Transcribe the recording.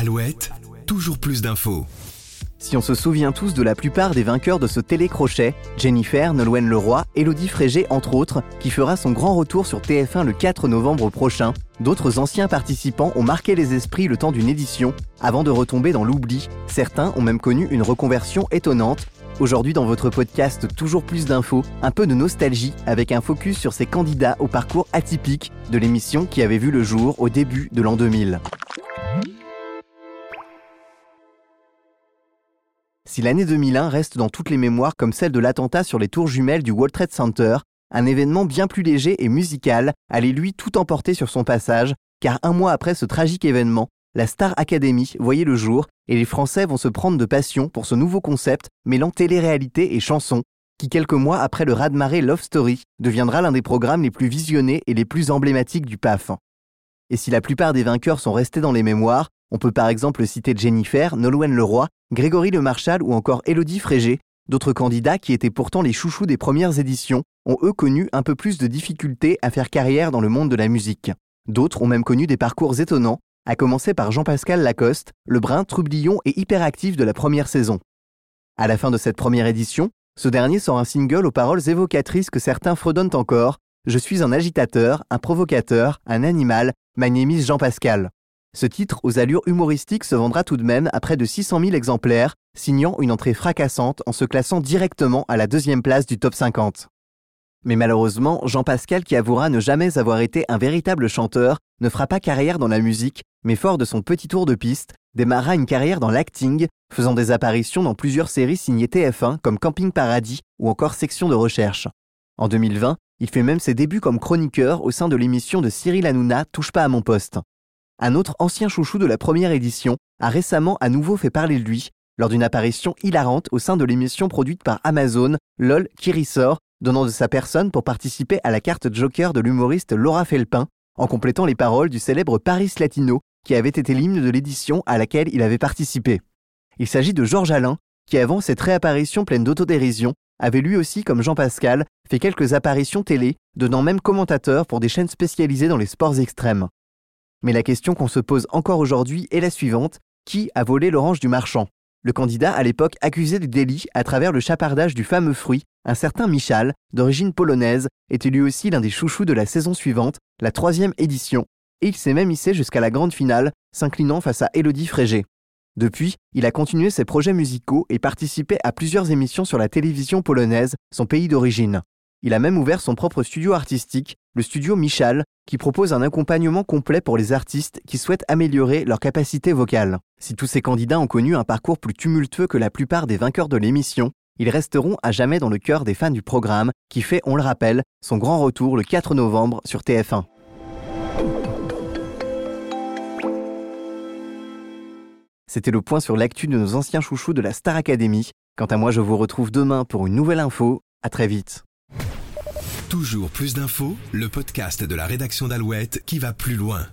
Alouette, toujours plus d'infos. Si on se souvient tous de la plupart des vainqueurs de ce télécrochet, Jennifer, Nolwenn Leroy, Elodie Frégé entre autres, qui fera son grand retour sur TF1 le 4 novembre prochain, d'autres anciens participants ont marqué les esprits le temps d'une édition, avant de retomber dans l'oubli. Certains ont même connu une reconversion étonnante. Aujourd'hui dans votre podcast Toujours plus d'infos, un peu de nostalgie avec un focus sur ces candidats au parcours atypique de l'émission qui avait vu le jour au début de l'an 2000. Si l'année 2001 reste dans toutes les mémoires comme celle de l'attentat sur les tours jumelles du World Trade Center, un événement bien plus léger et musical allait lui tout emporter sur son passage, car un mois après ce tragique événement, la Star Academy voyait le jour et les Français vont se prendre de passion pour ce nouveau concept mêlant télé-réalité et chanson, qui quelques mois après le raz-de-marée Love Story deviendra l'un des programmes les plus visionnés et les plus emblématiques du PAF. Et si la plupart des vainqueurs sont restés dans les mémoires, on peut par exemple citer Jennifer, Nolwenn Leroy, Grégory Le Marchal ou encore Élodie Frégé, d'autres candidats qui étaient pourtant les chouchous des premières éditions, ont eux connu un peu plus de difficultés à faire carrière dans le monde de la musique. D'autres ont même connu des parcours étonnants, à commencer par Jean-Pascal Lacoste, le brin troublion et hyperactif de la première saison. À la fin de cette première édition, ce dernier sort un single aux paroles évocatrices que certains fredonnent encore Je suis un agitateur, un provocateur, un animal, magnémise Jean-Pascal. Ce titre, aux allures humoristiques, se vendra tout de même à près de 600 000 exemplaires, signant une entrée fracassante en se classant directement à la deuxième place du top 50. Mais malheureusement, Jean-Pascal, qui avouera ne jamais avoir été un véritable chanteur, ne fera pas carrière dans la musique, mais fort de son petit tour de piste, démarra une carrière dans l'acting, faisant des apparitions dans plusieurs séries signées TF1 comme Camping Paradis ou encore Section de recherche. En 2020, il fait même ses débuts comme chroniqueur au sein de l'émission de Cyril Hanouna Touche pas à mon poste. Un autre ancien chouchou de la première édition a récemment à nouveau fait parler de lui lors d'une apparition hilarante au sein de l'émission produite par Amazon, LOL qui ressort, donnant de sa personne pour participer à la carte Joker de l'humoriste Laura Felpin, en complétant les paroles du célèbre Paris Latino, qui avait été l'hymne de l'édition à laquelle il avait participé. Il s'agit de Georges Alain, qui avant cette réapparition pleine d'autodérision, avait lui aussi, comme Jean Pascal, fait quelques apparitions télé, donnant même commentateur pour des chaînes spécialisées dans les sports extrêmes. Mais la question qu'on se pose encore aujourd'hui est la suivante qui a volé l'orange du marchand? Le candidat à l'époque accusé du délit à travers le chapardage du fameux fruit, un certain Michal, d'origine polonaise, était lui aussi l'un des chouchous de la saison suivante, la troisième édition, et il s'est même hissé jusqu'à la grande finale, s'inclinant face à Elodie Frégé. Depuis, il a continué ses projets musicaux et participé à plusieurs émissions sur la télévision polonaise, son pays d'origine. Il a même ouvert son propre studio artistique, le studio Michal, qui propose un accompagnement complet pour les artistes qui souhaitent améliorer leur capacité vocale. Si tous ces candidats ont connu un parcours plus tumultueux que la plupart des vainqueurs de l'émission, ils resteront à jamais dans le cœur des fans du programme qui fait, on le rappelle, son grand retour le 4 novembre sur TF1. C'était le point sur l'actu de nos anciens chouchous de la Star Academy. Quant à moi, je vous retrouve demain pour une nouvelle info. À très vite. Toujours plus d'infos, le podcast de la rédaction d'Alouette qui va plus loin.